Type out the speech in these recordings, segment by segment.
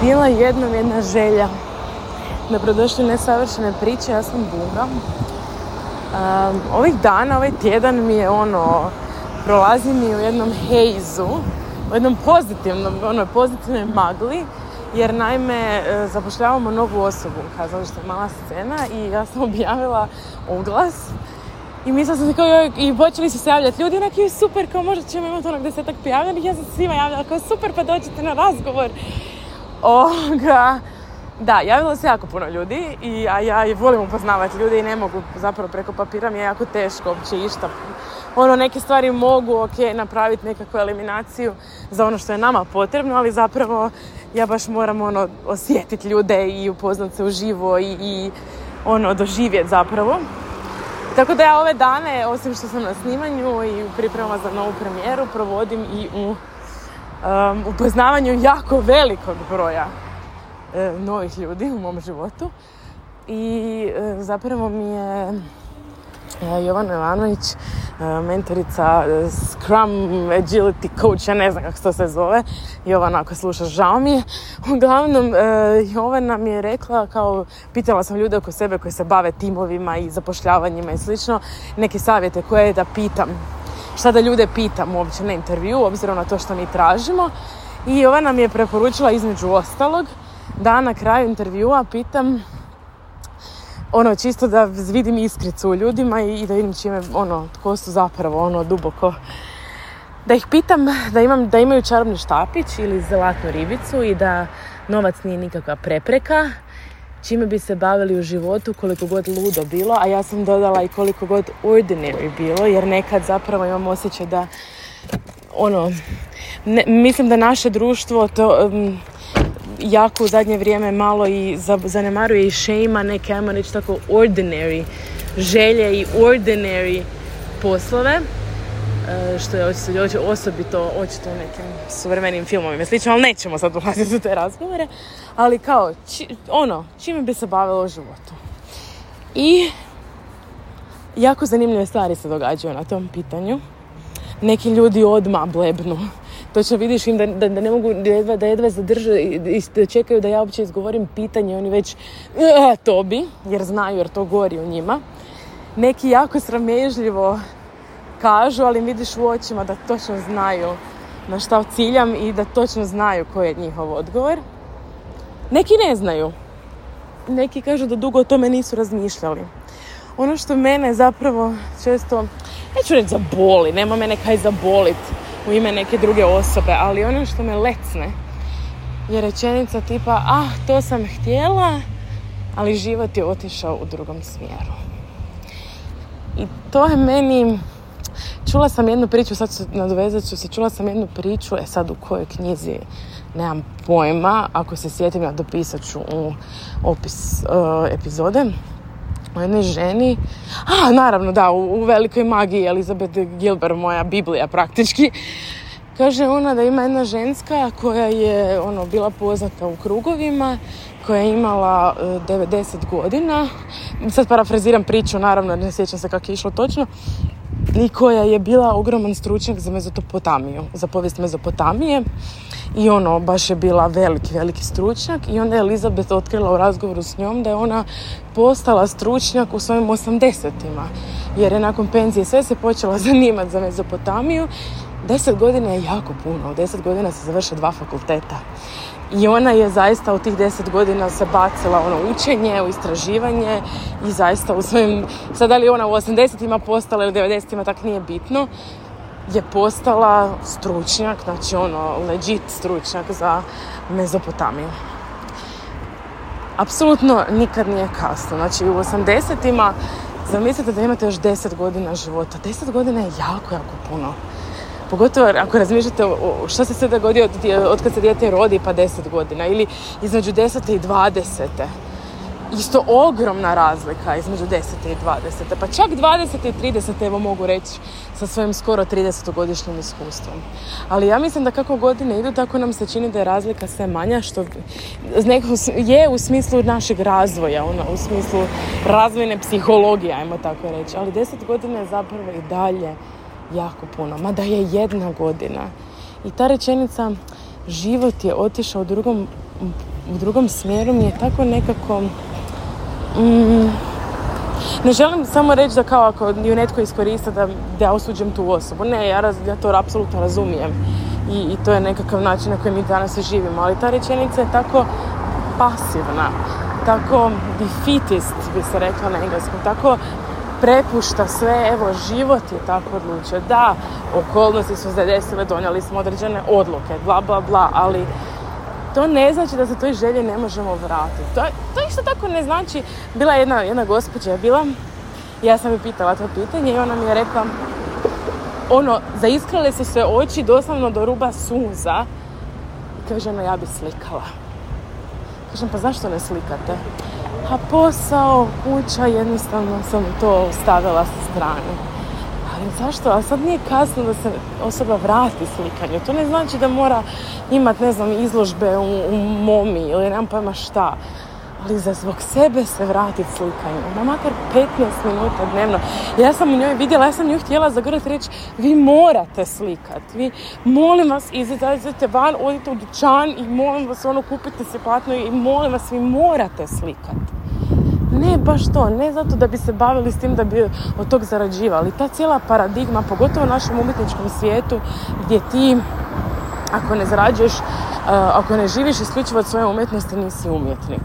bila jednom jedna želja. Dobrodošli nesavršene priče, ja sam Bunga. Um, ovih dana, ovaj tjedan mi je ono, prolazi mi u jednom hejzu, u jednom pozitivnom, ono, pozitivnoj magli, jer naime e, zapošljavamo novu osobu u kazalištu Mala scena i ja sam objavila oglas i mislila sam se kao, joj, i počeli su se javljati ljudi, onak je super, kao možda ćemo imati onak desetak prijavljenih, ja sam svima javljala, kao super, pa dođite na razgovor. Oga, da, javilo se jako puno ljudi, i, a ja volim upoznavati ljude i ne mogu, zapravo preko papira mi je jako teško uopće išta. Ono, neke stvari mogu, ok, napraviti nekakvu eliminaciju za ono što je nama potrebno, ali zapravo ja baš moram ono, osjetiti ljude i upoznat se uživo i, i ono, doživjeti zapravo. Tako da ja ove dane, osim što sam na snimanju i u pripremama za novu premijeru, provodim i u um, upoznavanju jako velikog broja e, novih ljudi u mom životu. I e, zapravo mi je e, Jovana Jovanović, mentorica Scrum Agility Coach, ja ne znam kako to se zove, Jovana ako slušaš, žao mi je. Uglavnom, Jovana mi je rekla, kao, pitala sam ljude oko sebe koji se bave timovima i zapošljavanjima i slično, neke savjete koje da pitam. Šta da ljude pitam uopće na intervju, obzirom na to što mi tražimo. I Jovana mi je preporučila između ostalog da na kraju intervjua pitam ono čisto da vidim iskricu u ljudima i da vidim čime ono tko su zapravo ono duboko da ih pitam da, imam, da imaju čarobni štapić ili zlatnu ribicu i da novac nije nikakva prepreka čime bi se bavili u životu koliko god ludo bilo, a ja sam dodala i koliko god ordinary bilo, jer nekad zapravo imam osjećaj da ono, ne, mislim da naše društvo to jako u zadnje vrijeme malo i zanemaruje i šeima neke, ajmo reći tako, ordinary želje i ordinary poslove, što je osobito očito u nekim suvremenim filmovima slično, ali nećemo sad ulaziti u te razgovore, ali kao, ono, čime bi se bavilo u životu. I jako zanimljive stvari se događaju na tom pitanju. Neki ljudi odmah blebnu točno vidiš im da, da, da ne mogu da jedva, da jedva zadrže i da čekaju da ja uopće izgovorim pitanje, oni već to bi, jer znaju, jer to gori u njima. Neki jako sramežljivo kažu, ali vidiš u očima da točno znaju na šta ciljam i da točno znaju koji je njihov odgovor. Neki ne znaju. Neki kažu da dugo o tome nisu razmišljali. Ono što mene zapravo često, neću reći zaboli, nema mene kaj zaboliti u ime neke druge osobe, ali ono što me lecne je rečenica tipa, ah, to sam htjela, ali život je otišao u drugom smjeru. I to je meni, čula sam jednu priču, sad ću nadovezat ću se, čula sam jednu priču, e sad u kojoj knjizi nemam pojma, ako se sjetim ja dopisat ću u opis uh, epizode, o jednoj ženi, a naravno da, u, velikoj magiji Elizabeth Gilbert, moja Biblija praktički, kaže ona da ima jedna ženska koja je ono bila poznata u krugovima, koja je imala 90 e, godina, sad parafraziram priču, naravno ne sjećam se kako je išlo točno, i koja je bila ogroman stručnjak za Mezopotamiju, za povijest Mezopotamije. I ono, baš je bila veliki, veliki stručnjak. I onda je Elizabeth otkrila u razgovoru s njom da je ona postala stručnjak u svojim osamdesetima. Jer je nakon penzije sve se počela zanimati za Mezopotamiju. Deset godina je jako puno, u deset godina se završe dva fakulteta i ona je zaista u tih deset godina se bacila ono učenje, u istraživanje i zaista u svojim, sad da li ona u 80-ima postala ili 90-ima, tak nije bitno, je postala stručnjak, znači ono legit stručnjak za Mezopotamiju. Apsolutno nikad nije kasno. Znači u 80-ima zamislite da imate još 10 godina života. 10 godina je jako, jako puno. Pogotovo ako razmišljate o što se sve dogodio od, od kad se dijete rodi pa 10 godina ili između 10. i 20 isto ogromna razlika između 10. i 20. Pa čak 20. i 30. evo mogu reći sa svojim skoro 30-godišnjim iskustvom. Ali ja mislim da kako godine idu, tako nam se čini da je razlika sve manja, što je u smislu našeg razvoja, ono, u smislu razvojne psihologije, ajmo tako reći. Ali 10 godina je zapravo i dalje jako puno, mada je jedna godina. I ta rečenica, život je otišao u drugom u drugom smjeru mi je tako nekako... Mm, ne želim samo reći da kao ako ju netko iskorista da, da osuđem tu osobu. Ne, ja, raz, ja to apsolutno razumijem. I, I to je nekakav način na koji mi danas živimo. Ali ta rečenica je tako pasivna, tako defeatist bi se rekla na engleskom, tako prepušta sve, evo, život je tako odlučio. Da, okolnosti su se desile, donijeli smo određene odluke, bla, bla, bla, ali to ne znači da se toj želji ne možemo vratiti. To, to isto tako ne znači, bila je jedna, jedna gospođa, bila, ja sam je pitala to pitanje i ona mi je rekla, ono, zaiskrale su se oči doslovno do ruba suza. Kaže ona, ja bi slikala. Kažem, pa zašto ne slikate? A posao, kuća, jednostavno sam to stavila sa strane. Ali zašto? A sad nije kasno da se osoba vrati slikanju. To ne znači da mora imat, ne znam, izložbe u, u momi ili nemam pojma šta ali za zbog sebe se vratiti slikanju. Ma makar 15 minuta dnevno. Ja sam u njoj vidjela, ja sam nju htjela zagrati reći, vi morate slikat. Vi, molim vas, izađete van, odite u dućan i molim vas, ono, kupite se platno i molim vas, vi morate slikat. Ne baš to, ne zato da bi se bavili s tim da bi od tog zarađivali. Ta cijela paradigma, pogotovo u našem umjetničkom svijetu, gdje ti, ako ne zarađuješ, ako ne živiš isključivo od svoje umjetnosti, nisi umjetnik.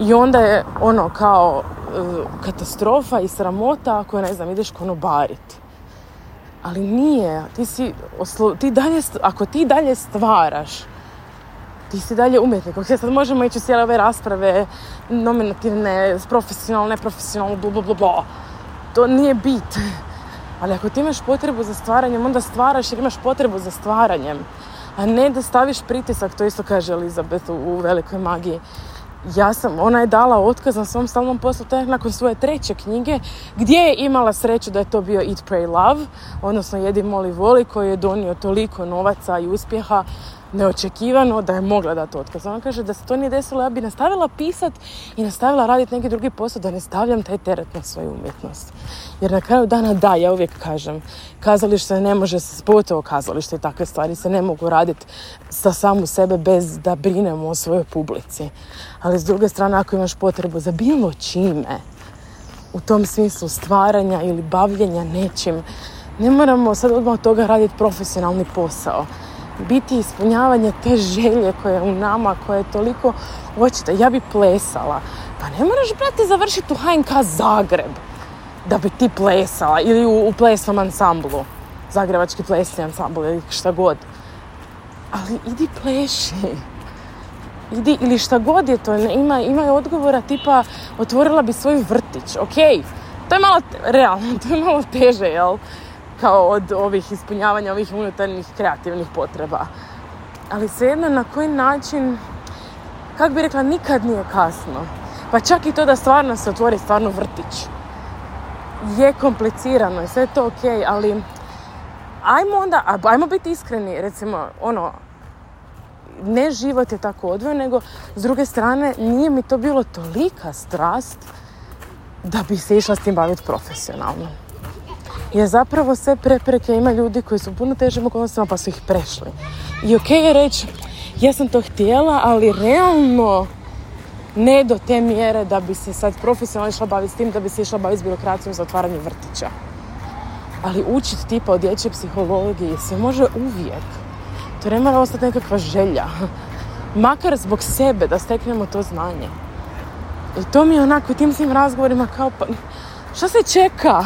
I onda je ono kao e, katastrofa i sramota ako ne znam ideš konobarit. Ali nije, ti si, ti dalje, ako ti dalje stvaraš, ti si dalje umjetnik. Ok, sad možemo ići u cijele ove rasprave nominativne, profesionalne, neprofesionalne, bla, bla, bla, To nije bit. Ali ako ti imaš potrebu za stvaranjem, onda stvaraš jer imaš potrebu za stvaranjem. A ne da staviš pritisak, to isto kaže Elizabeth u, u Velikoj magiji ja sam, ona je dala otkaz na svom stalnom poslu tek nakon svoje treće knjige gdje je imala sreću da je to bio Eat, Pray, Love, odnosno Jedi, Moli, Voli koji je donio toliko novaca i uspjeha neočekivano da je mogla dati otkaz. Ona kaže da se to nije desilo, ja bi nastavila pisat i nastavila raditi neki drugi posao da ne stavljam taj teret na svoju umjetnost. Jer na kraju dana da, ja uvijek kažem, kazalište ne može, pogotovo kazalište i takve stvari se ne mogu raditi sa samu sebe bez da brinemo o svojoj publici. Ali s druge strane, ako imaš potrebu za bilo čime, u tom smislu stvaranja ili bavljenja nečim, ne moramo sad odmah od toga raditi profesionalni posao biti ispunjavanje te želje koja je u nama, koja je toliko očita. Ja bi plesala. Pa ne moraš, brate, završiti u HNK Zagreb da bi ti plesala ili u, u plesnom ansamblu. Zagrebački plesni ansambl ili šta god. Ali idi pleši. Idi, ili šta god je to, ima, ima odgovora tipa otvorila bi svoj vrtić, ok, to je malo realno, to je malo teže, jel? Kao od ovih ispunjavanja ovih unutarnjih kreativnih potreba. Ali svejedno na koji način, kako bi rekla, nikad nije kasno. Pa čak i to da stvarno se otvori stvarno vrtić. Je komplicirano i sve to ok, ali ajmo onda, ajmo biti iskreni, recimo, ono, ne život je tako odvojen, nego s druge strane nije mi to bilo tolika strast da bi se išla s tim baviti profesionalno je zapravo sve prepreke ima ljudi koji su puno težim okolnostima pa su ih prešli. I ok je reći, ja sam to htjela, ali realno ne do te mjere da bi se sad profesionalno išla baviti s tim, da bi se išla baviti s birokracijom za otvaranje vrtića. Ali učiti tipa o dječjoj psihologiji se može uvijek. To ne mora ostati nekakva želja. Makar zbog sebe da steknemo to znanje. I to mi je onako u tim svim razgovorima kao pa... Što se čeka?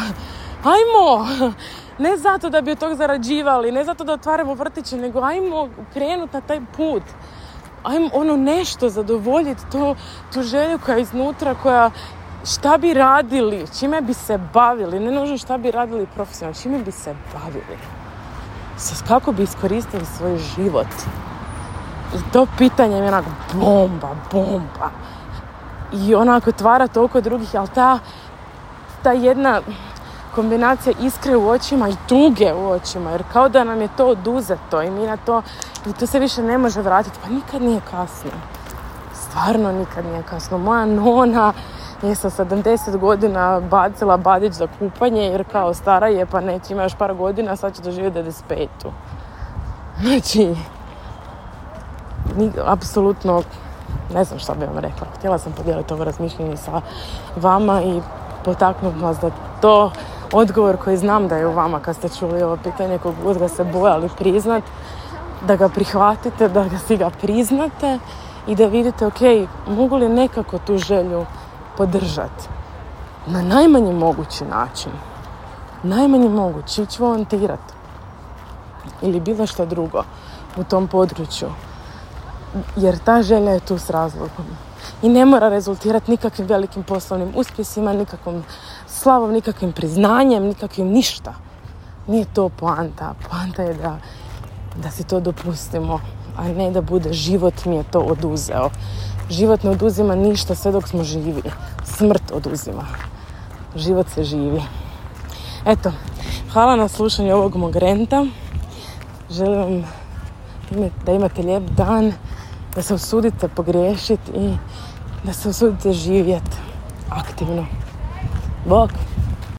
Ajmo, ne zato da bi od tog zarađivali, ne zato da otvaramo vrtiće, nego ajmo krenuti taj put. Ajmo ono nešto zadovoljiti, to, tu želju koja je iznutra, koja šta bi radili, čime bi se bavili, ne nužno šta bi radili profesionalno, čime bi se bavili. Kako bi iskoristili svoj život. I to pitanje je onako bomba, bomba. I onako otvara toliko drugih, ali ta, ta jedna kombinacija iskre u očima i tuge u očima, jer kao da nam je to oduzeto i mi na to, i to se više ne može vratiti, pa nikad nije kasno. Stvarno nikad nije kasno. Moja nona je sa 70 godina bacila badić za kupanje, jer kao stara je, pa neće ima još par godina, sad će doživjeti 95 Znači, apsolutno ne znam šta bi vam rekla. Htjela sam podijeliti ovo razmišljanje sa vama i potaknuti vas da to odgovor koji znam da je u vama kad ste čuli ovo pitanje kog god ga se bojali priznat, da ga prihvatite, da ga si ga priznate i da vidite, ok, mogu li nekako tu želju podržati na najmanji mogući način. Najmanji mogući, ići volontirati ili bilo što drugo u tom području. Jer ta želja je tu s razlogom. I ne mora rezultirati nikakvim velikim poslovnim uspjesima, nikakvom slavom, nikakvim priznanjem, nikakvim ništa. Nije to poanta. Poanta je da, da si to dopustimo, a ne da bude život mi je to oduzeo. Život ne oduzima ništa sve dok smo živi. Smrt oduzima. Život se živi. Eto, hvala na slušanju ovog mog renta. Želim vam da imate lijep dan, da se usudite pogriješiti i da se usudite živjeti aktivno. Look.